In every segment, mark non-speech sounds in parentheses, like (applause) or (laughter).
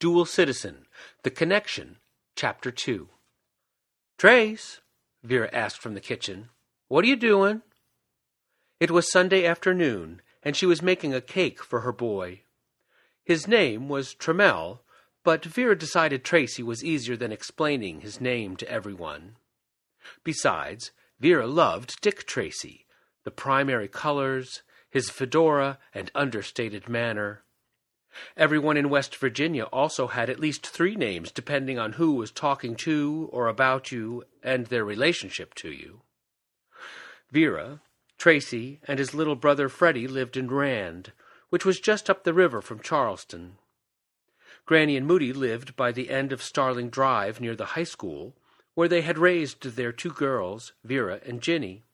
Dual Citizen, The Connection, Chapter 2. Trace, Vera asked from the kitchen, what are you doing? It was Sunday afternoon, and she was making a cake for her boy. His name was Trammell, but Vera decided Tracy was easier than explaining his name to everyone. Besides, Vera loved Dick Tracy, the primary colors, his fedora, and understated manner. Everyone in West Virginia also had at least three names depending on who was talking to or about you and their relationship to you. Vera, Tracy, and his little brother Freddie lived in Rand, which was just up the river from Charleston. Granny and Moody lived by the end of Starling Drive near the high school, where they had raised their two girls, Vera and Ginny.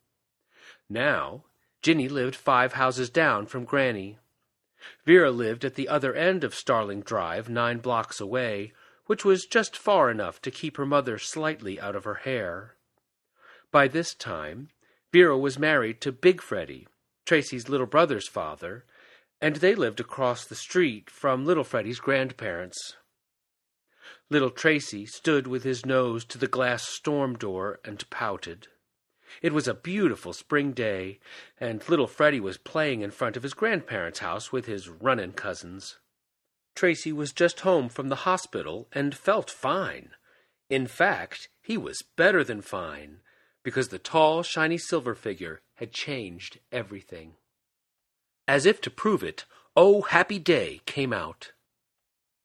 Now, Ginny lived five houses down from Granny. Vera lived at the other end of Starling Drive, nine blocks away, which was just far enough to keep her mother slightly out of her hair. By this time, Vera was married to Big Freddie, Tracy's little brother's father, and they lived across the street from little Freddie's grandparents. Little Tracy stood with his nose to the glass storm door and pouted. It was a beautiful spring day, and little Freddie was playing in front of his grandparents' house with his runnin' cousins. Tracy was just home from the hospital and felt fine. In fact, he was better than fine, because the tall, shiny silver figure had changed everything. As if to prove it, Oh Happy Day came out.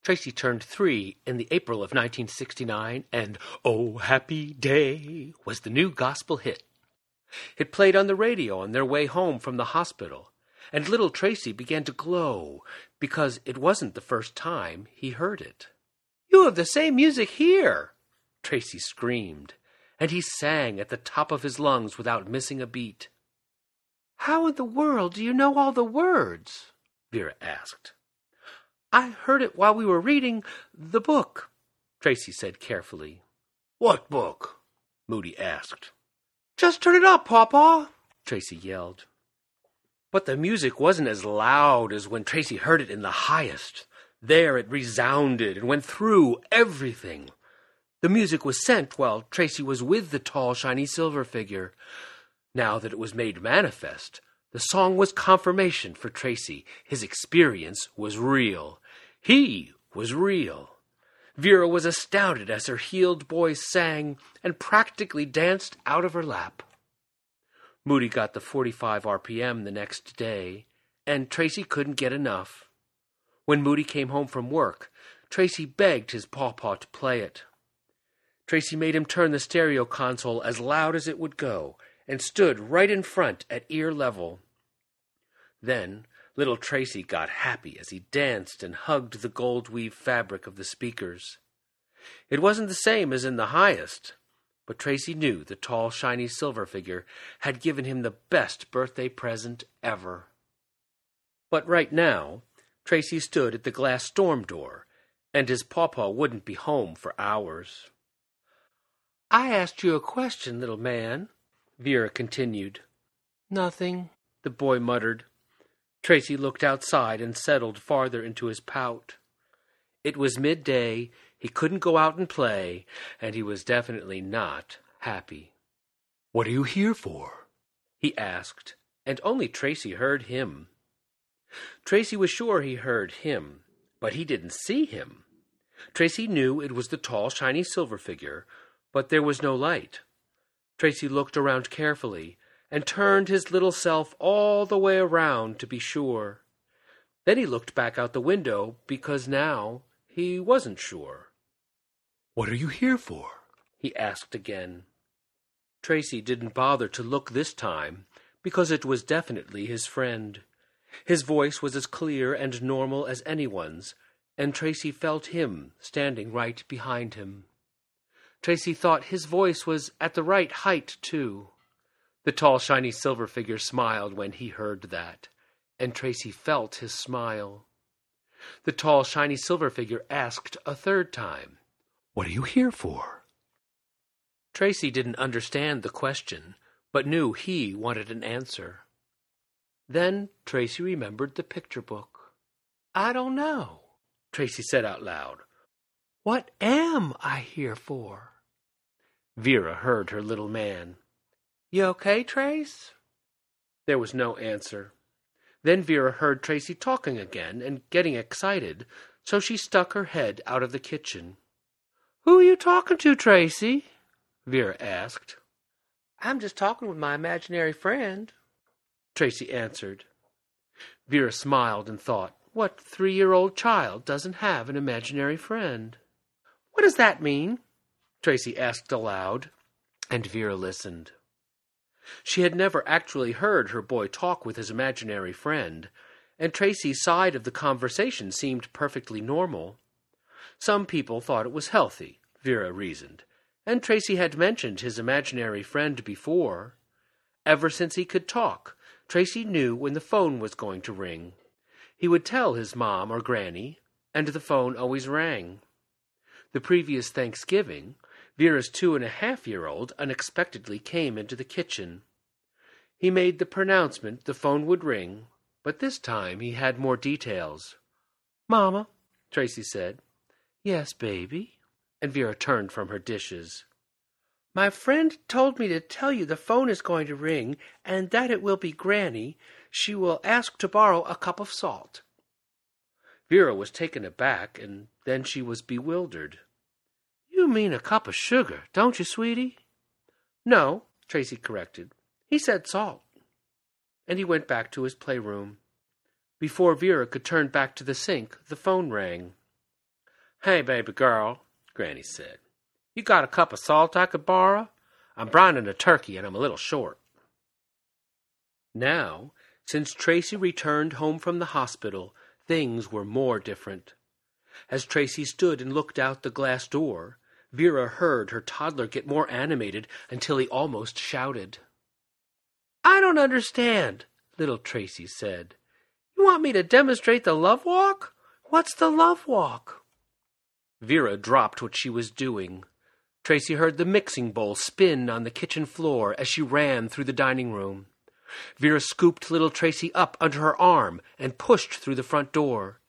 Tracy turned three in the April of 1969, and Oh Happy Day was the new gospel hit. It played on the radio on their way home from the hospital, and little Tracy began to glow because it wasn't the first time he heard it. You have the same music here, Tracy screamed, and he sang at the top of his lungs without missing a beat. How in the world do you know all the words? Vera asked. I heard it while we were reading the book, Tracy said carefully. What book? Moody asked. Just turn it up, Papa, Tracy yelled. But the music wasn't as loud as when Tracy heard it in the highest. There it resounded and went through everything. The music was sent while Tracy was with the tall, shiny silver figure. Now that it was made manifest, the song was confirmation for Tracy. His experience was real. He was real. Vera was astounded as her healed boy sang and practically danced out of her lap. Moody got the 45 RPM the next day, and Tracy couldn't get enough. When Moody came home from work, Tracy begged his pawpaw to play it. Tracy made him turn the stereo console as loud as it would go and stood right in front at ear level. Then little Tracy got happy as he danced and hugged the gold weave fabric of the speakers. It wasn't the same as in the highest, but Tracy knew the tall, shiny silver figure had given him the best birthday present ever. But right now, Tracy stood at the glass storm door, and his pawpaw wouldn't be home for hours. I asked you a question, little man, Vera continued. Nothing, the boy muttered. Tracy looked outside and settled farther into his pout. It was midday, he couldn't go out and play, and he was definitely not happy. What are you here for? he asked, and only Tracy heard him. Tracy was sure he heard him, but he didn't see him. Tracy knew it was the tall, shiny silver figure, but there was no light. Tracy looked around carefully and turned his little self all the way around to be sure. Then he looked back out the window because now he wasn't sure. What are you here for? he asked again. Tracy didn't bother to look this time because it was definitely his friend. His voice was as clear and normal as anyone's, and Tracy felt him standing right behind him. Tracy thought his voice was at the right height, too. The tall, shiny silver figure smiled when he heard that, and Tracy felt his smile. The tall, shiny silver figure asked a third time, What are you here for? Tracy didn't understand the question, but knew he wanted an answer. Then Tracy remembered the picture book. I don't know, Tracy said out loud. What am I here for? Vera heard her little man. You okay, Trace? There was no answer. Then Vera heard Tracy talking again and getting excited, so she stuck her head out of the kitchen. Who are you talking to, Tracy? Vera asked. I'm just talking with my imaginary friend, Tracy answered. Vera smiled and thought, what three year old child doesn't have an imaginary friend? What does that mean? Tracy asked aloud, and Vera listened. She had never actually heard her boy talk with his imaginary friend, and Tracy's side of the conversation seemed perfectly normal. Some people thought it was healthy, Vera reasoned, and Tracy had mentioned his imaginary friend before. Ever since he could talk, Tracy knew when the phone was going to ring. He would tell his mom or granny, and the phone always rang. The previous Thanksgiving, Vera's two and a half year old unexpectedly came into the kitchen. He made the pronouncement the phone would ring, but this time he had more details. Mama, Tracy said. Yes, baby. And Vera turned from her dishes. My friend told me to tell you the phone is going to ring and that it will be Granny. She will ask to borrow a cup of salt. Vera was taken aback, and then she was bewildered. You mean a cup of sugar, don't you, sweetie? No, Tracy corrected. He said salt. And he went back to his playroom. Before Vera could turn back to the sink, the phone rang. Hey, baby girl, Granny said. You got a cup of salt I could borrow? I'm brining a turkey and I'm a little short. Now, since Tracy returned home from the hospital, things were more different. As Tracy stood and looked out the glass door, Vera heard her toddler get more animated until he almost shouted. I don't understand, little Tracy said. You want me to demonstrate the love walk? What's the love walk? Vera dropped what she was doing. Tracy heard the mixing bowl spin on the kitchen floor as she ran through the dining room. Vera scooped little Tracy up under her arm and pushed through the front door.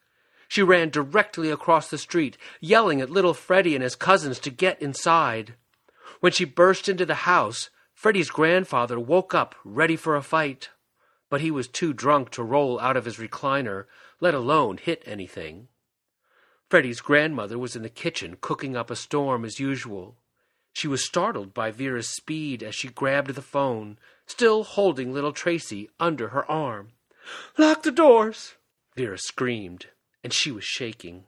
She ran directly across the street, yelling at little Freddie and his cousins to get inside. When she burst into the house, Freddie's grandfather woke up ready for a fight, but he was too drunk to roll out of his recliner, let alone hit anything. Freddie's grandmother was in the kitchen cooking up a storm as usual. She was startled by Vera's speed as she grabbed the phone, still holding little Tracy under her arm. Lock the doors! Vera screamed, and she was shaking.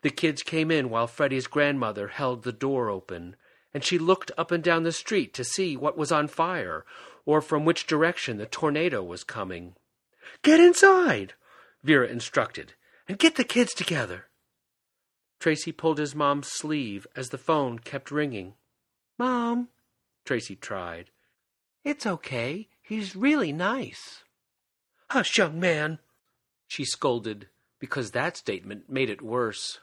The kids came in while Freddie's grandmother held the door open, and she looked up and down the street to see what was on fire or from which direction the tornado was coming. Get inside, Vera instructed, and get the kids together. Tracy pulled his mom's sleeve as the phone kept ringing. Mom, Tracy tried. It's okay. He's really nice. Hush, young man, she scolded, because that statement made it worse.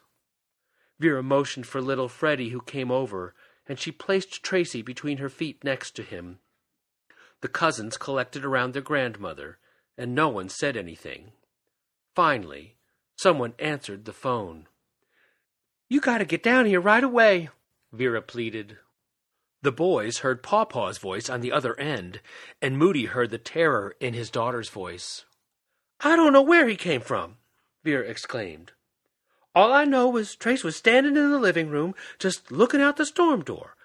Vera motioned for little Freddie, who came over, and she placed Tracy between her feet next to him. The cousins collected around their grandmother, and no one said anything. Finally, someone answered the phone. You gotta get down here right away, Vera pleaded. The boys heard Pawpaw's voice on the other end, and Moody heard the terror in his daughter's voice. I don't know where he came from, Vera exclaimed. All I know was Trace was standing in the living room, just looking out the storm door.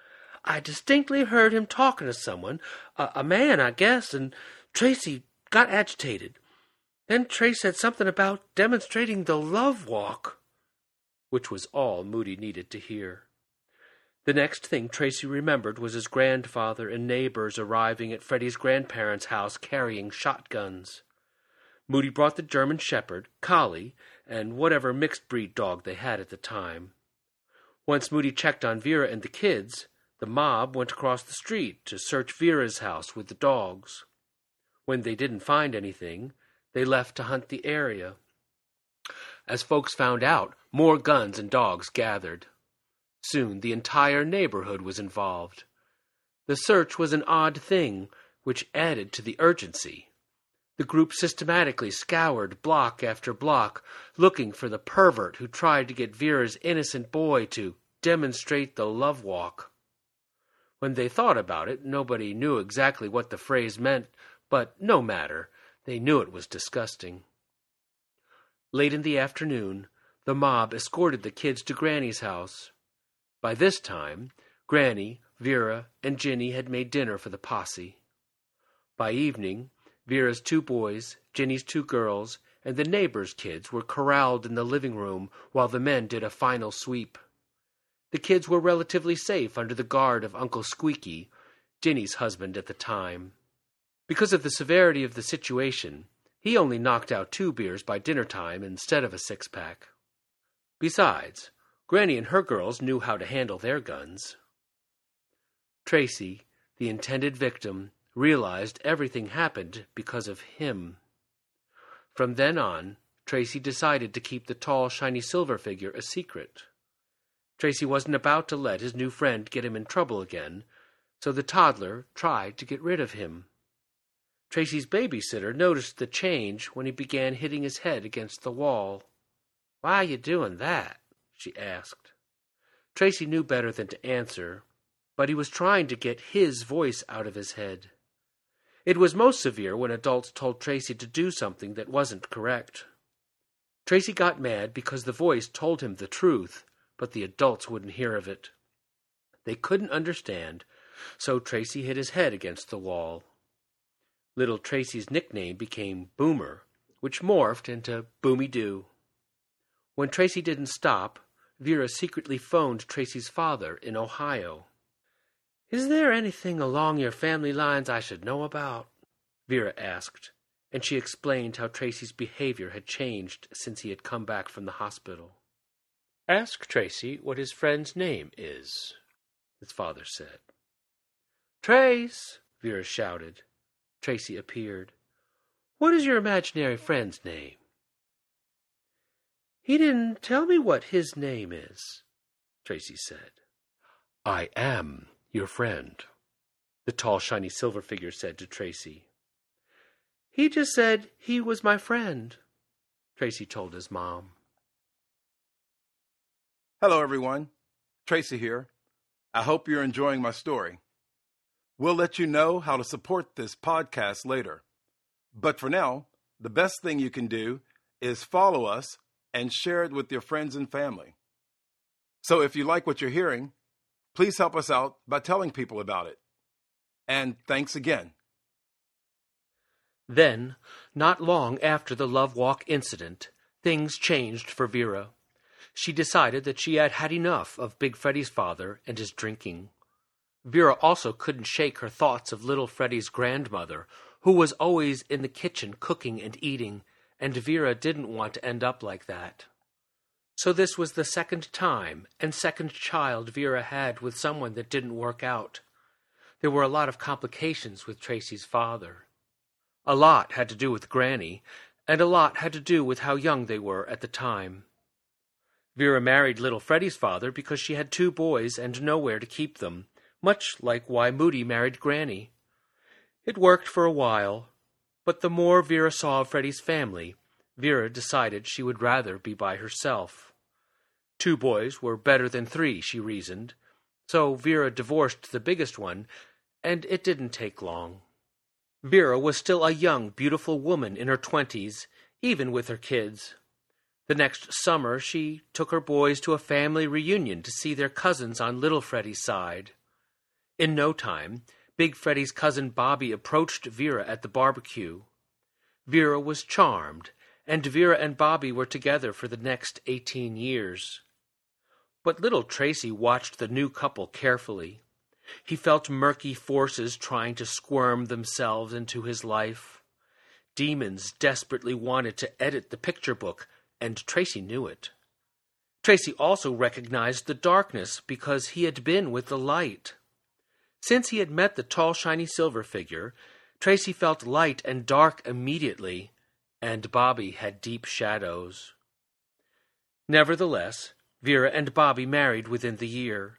I distinctly heard him talking to someone, a, a man, I guess, and Tracy got agitated. Then Trace said something about demonstrating the love walk which was all Moody needed to hear. The next thing Tracy remembered was his grandfather and neighbors arriving at Freddie's grandparents' house carrying shotguns. Moody brought the German Shepherd, Collie, and whatever mixed breed dog they had at the time. Once Moody checked on Vera and the kids, the mob went across the street to search Vera's house with the dogs. When they didn't find anything, they left to hunt the area. As folks found out, more guns and dogs gathered. Soon the entire neighborhood was involved. The search was an odd thing, which added to the urgency. The group systematically scoured block after block, looking for the pervert who tried to get Vera's innocent boy to demonstrate the love walk. When they thought about it, nobody knew exactly what the phrase meant, but no matter, they knew it was disgusting. Late in the afternoon, the mob escorted the kids to Granny's house. By this time, Granny, Vera, and Ginny had made dinner for the posse. By evening, Vera's two boys, Ginny's two girls, and the neighbors' kids were corralled in the living room while the men did a final sweep. The kids were relatively safe under the guard of Uncle Squeaky, Ginny's husband at the time. Because of the severity of the situation, he only knocked out two beers by dinner time instead of a six pack. Besides, Granny and her girls knew how to handle their guns. Tracy, the intended victim, realized everything happened because of him. From then on, Tracy decided to keep the tall, shiny silver figure a secret. Tracy wasn't about to let his new friend get him in trouble again, so the toddler tried to get rid of him. Tracy's babysitter noticed the change when he began hitting his head against the wall. Why are you doing that? she asked. Tracy knew better than to answer, but he was trying to get his voice out of his head. It was most severe when adults told Tracy to do something that wasn't correct. Tracy got mad because the voice told him the truth, but the adults wouldn't hear of it. They couldn't understand, so Tracy hit his head against the wall. Little Tracy's nickname became Boomer, which morphed into Boomy Doo. When Tracy didn't stop, Vera secretly phoned Tracy's father in Ohio. Is there anything along your family lines I should know about? Vera asked, and she explained how Tracy's behavior had changed since he had come back from the hospital. Ask Tracy what his friend's name is, his father said. Trace, Vera shouted. Tracy appeared. What is your imaginary friend's name? He didn't tell me what his name is, Tracy said. I am your friend, the tall, shiny silver figure said to Tracy. He just said he was my friend, Tracy told his mom. Hello, everyone. Tracy here. I hope you're enjoying my story. We'll let you know how to support this podcast later. But for now, the best thing you can do is follow us and share it with your friends and family. So if you like what you're hearing, Please help us out by telling people about it. And thanks again. Then, not long after the Love Walk incident, things changed for Vera. She decided that she had had enough of Big Freddy's father and his drinking. Vera also couldn't shake her thoughts of little Freddy's grandmother, who was always in the kitchen cooking and eating, and Vera didn't want to end up like that. So this was the second time and second child Vera had with someone that didn't work out. There were a lot of complications with Tracy's father. A lot had to do with Granny, and a lot had to do with how young they were at the time. Vera married little Freddy's father because she had two boys and nowhere to keep them, much like why Moody married Granny. It worked for a while, but the more Vera saw of Freddy's family, Vera decided she would rather be by herself. Two boys were better than three, she reasoned, so Vera divorced the biggest one, and it didn't take long. Vera was still a young, beautiful woman in her twenties, even with her kids. The next summer, she took her boys to a family reunion to see their cousins on little Freddy's side. In no time, Big Freddy's cousin Bobby approached Vera at the barbecue. Vera was charmed and Vera and Bobby were together for the next eighteen years. But little Tracy watched the new couple carefully. He felt murky forces trying to squirm themselves into his life. Demons desperately wanted to edit the picture book, and Tracy knew it. Tracy also recognized the darkness because he had been with the light. Since he had met the tall, shiny silver figure, Tracy felt light and dark immediately, and Bobby had deep shadows. Nevertheless, Vera and Bobby married within the year.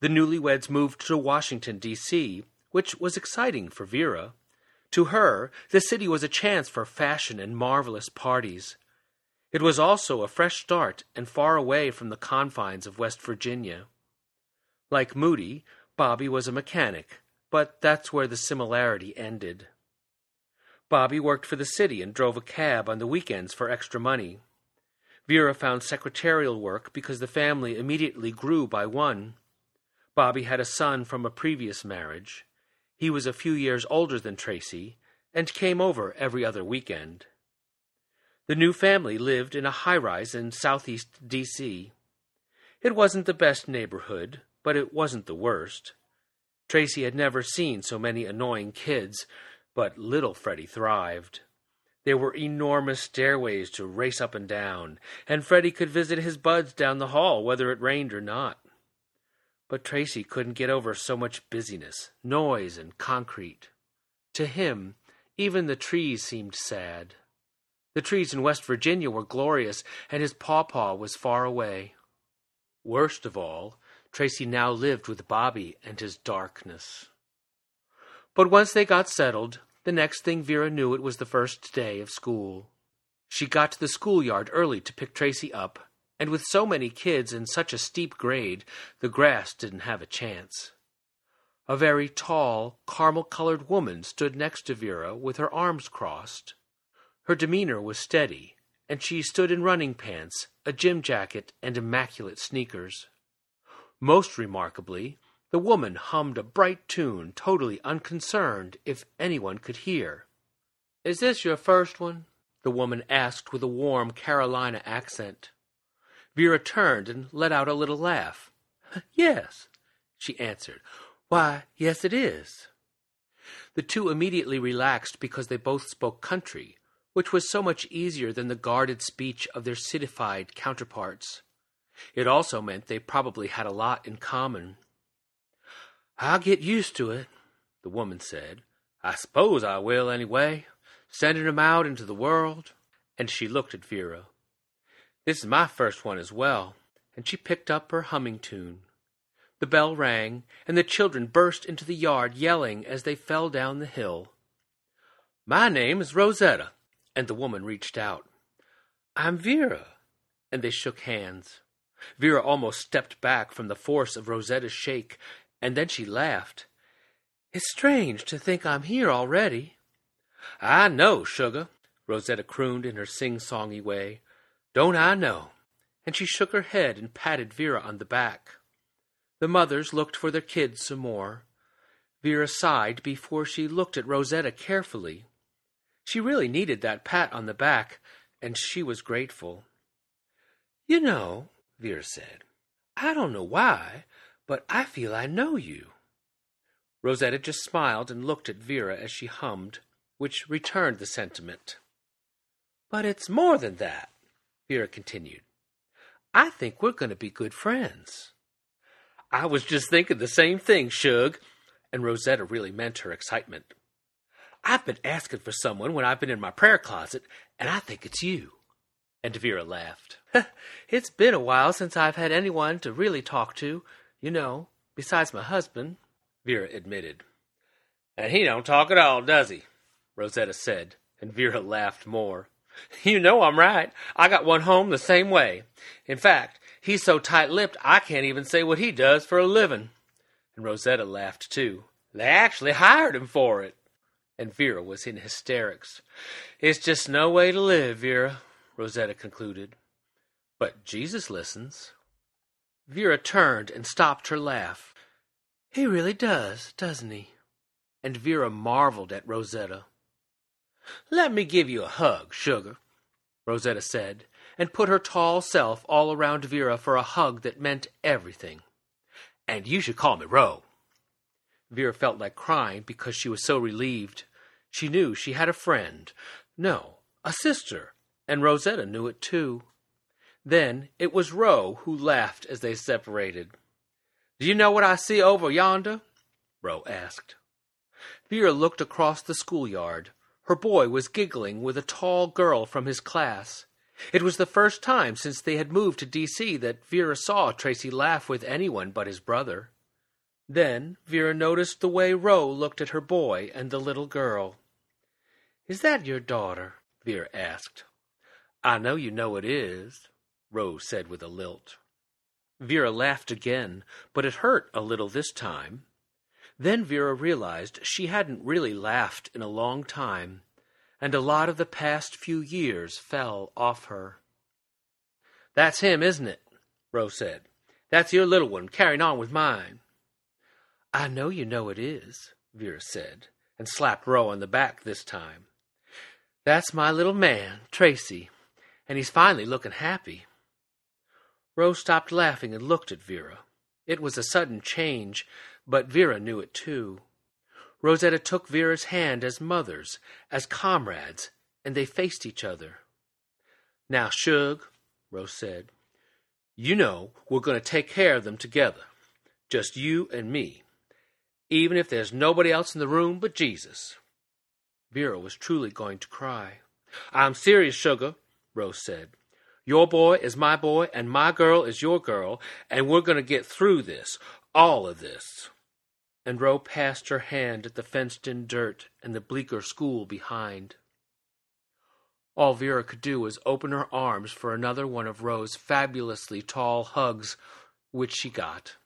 The newlyweds moved to Washington, D.C., which was exciting for Vera. To her, the city was a chance for fashion and marvelous parties. It was also a fresh start and far away from the confines of West Virginia. Like Moody, Bobby was a mechanic, but that's where the similarity ended. Bobby worked for the city and drove a cab on the weekends for extra money. Vera found secretarial work because the family immediately grew by one. Bobby had a son from a previous marriage. He was a few years older than Tracy and came over every other weekend. The new family lived in a high rise in southeast D.C. It wasn't the best neighborhood, but it wasn't the worst. Tracy had never seen so many annoying kids, but little Freddie thrived. There were enormous stairways to race up and down, and Freddie could visit his buds down the hall whether it rained or not. But Tracy couldn't get over so much busyness, noise, and concrete. To him, even the trees seemed sad. The trees in West Virginia were glorious, and his pawpaw was far away. Worst of all, Tracy now lived with Bobby and his darkness. But once they got settled, the next thing Vera knew it was the first day of school. She got to the schoolyard early to pick Tracy up, and with so many kids and such a steep grade, the grass didn't have a chance. A very tall, caramel colored woman stood next to Vera with her arms crossed. Her demeanor was steady, and she stood in running pants, a gym jacket, and immaculate sneakers. Most remarkably, the woman hummed a bright tune, totally unconcerned if anyone could hear. Is this your first one? the woman asked with a warm Carolina accent. Vera turned and let out a little laugh. (laughs) Yes, she answered. Why, yes, it is. The two immediately relaxed because they both spoke country, which was so much easier than the guarded speech of their citified counterparts. It also meant they probably had a lot in common. I'll get used to it, the woman said. I suppose I will, anyway, sending 'em out into the world. And she looked at Vera. This is my first one as well, and she picked up her humming tune. The bell rang, and the children burst into the yard yelling as they fell down the hill. My name is Rosetta, and the woman reached out. I'm Vera. And they shook hands. Vera almost stepped back from the force of Rosetta's shake, and then she laughed. It's strange to think I'm here already. I know, sugar, Rosetta crooned in her sing-songy way. Don't I know? And she shook her head and patted Vera on the back. The mothers looked for their kids some more. Vera sighed before she looked at Rosetta carefully. She really needed that pat on the back, and she was grateful. You know, Vera said, I don't know why, but I feel I know you. Rosetta just smiled and looked at Vera as she hummed, which returned the sentiment. But it's more than that, Vera continued. I think we're going to be good friends. I was just thinking the same thing, Shug, and Rosetta really meant her excitement. I've been asking for someone when I've been in my prayer closet, and I think it's you. And Vera laughed. (laughs) it's been a while since I've had anyone to really talk to, you know, besides my husband, Vera admitted. And he don't talk at all, does he? Rosetta said, and Vera laughed more. (laughs) You know I'm right. I got one home the same way. In fact, he's so tight-lipped I can't even say what he does for a living. And Rosetta laughed too. They actually hired him for it and Vera was in hysterics. It's just no way to live, Vera, Rosetta concluded. But Jesus listens. Vera turned and stopped her laugh. He really does, doesn't he? And Vera marveled at Rosetta. Let me give you a hug, sugar, Rosetta said, and put her tall self all around Vera for a hug that meant everything. And you should call me Ro. Vera felt like crying because she was so relieved. She knew she had a friend. No, a sister. And Rosetta knew it too. Then it was Ro who laughed as they separated. Do you know what I see over yonder? Ro asked. Vera looked across the schoolyard. Her boy was giggling with a tall girl from his class. It was the first time since they had moved to D.C. that Vera saw Tracy laugh with anyone but his brother. Then Vera noticed the way Ro looked at her boy and the little girl. Is that your daughter? Vera asked. I know you know it is, Rose said with a lilt. Vera laughed again, but it hurt a little this time. Then Vera realized she hadn't really laughed in a long time, and a lot of the past few years fell off her. That's him, isn't it? Rose said. That's your little one carrying on with mine. I know you know it is, Vera said, and slapped Ro on the back this time. That's my little man, Tracy, and he's finally looking happy. Rose stopped laughing and looked at Vera. It was a sudden change, but Vera knew it too. Rosetta took Vera's hand as mothers, as comrades, and they faced each other. Now, Shug, Rose said, you know we're going to take care of them together, just you and me, even if there's nobody else in the room but Jesus. Vera was truly going to cry. I'm serious, Sugar, Rose said. Your boy is my boy, and my girl is your girl, and we're going to get through this, all of this. And Ro passed her hand at the fenced in dirt and the bleaker school behind. All Vera could do was open her arms for another one of Ro's fabulously tall hugs, which she got.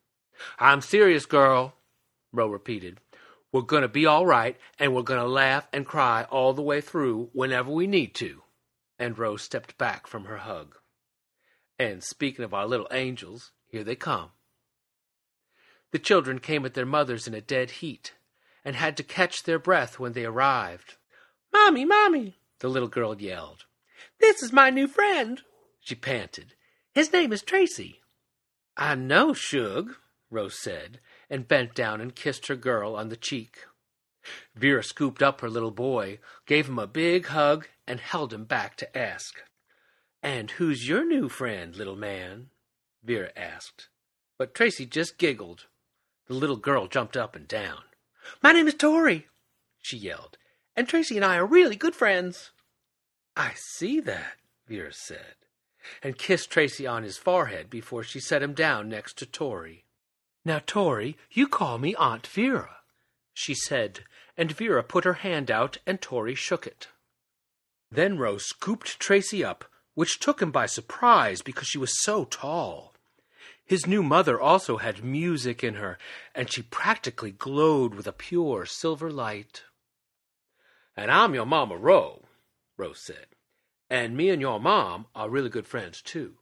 I'm serious, girl, Ro repeated. We're going to be all right, and we're going to laugh and cry all the way through whenever we need to. And Rose stepped back from her hug. And speaking of our little angels, here they come. The children came at their mothers in a dead heat, and had to catch their breath when they arrived. Mommy, Mommy, the little girl yelled. This is my new friend, she panted. His name is Tracy. I know, Shug, Rose said, and bent down and kissed her girl on the cheek. Vera scooped up her little boy, gave him a big hug, and held him back to ask. And who's your new friend, little man? Vera asked. But Tracy just giggled. The little girl jumped up and down. My name is Tori, she yelled, and Tracy and I are really good friends. I see that, Vera said, and kissed Tracy on his forehead before she set him down next to Tori. Now, Tori, you call me Aunt Vera, she said, and Vera put her hand out and Tori shook it. Then Rose scooped Tracy up, which took him by surprise because she was so tall. His new mother also had music in her, and she practically glowed with a pure silver light. And I'm your Mama Ro, Rose said. And me and your mom are really good friends, too.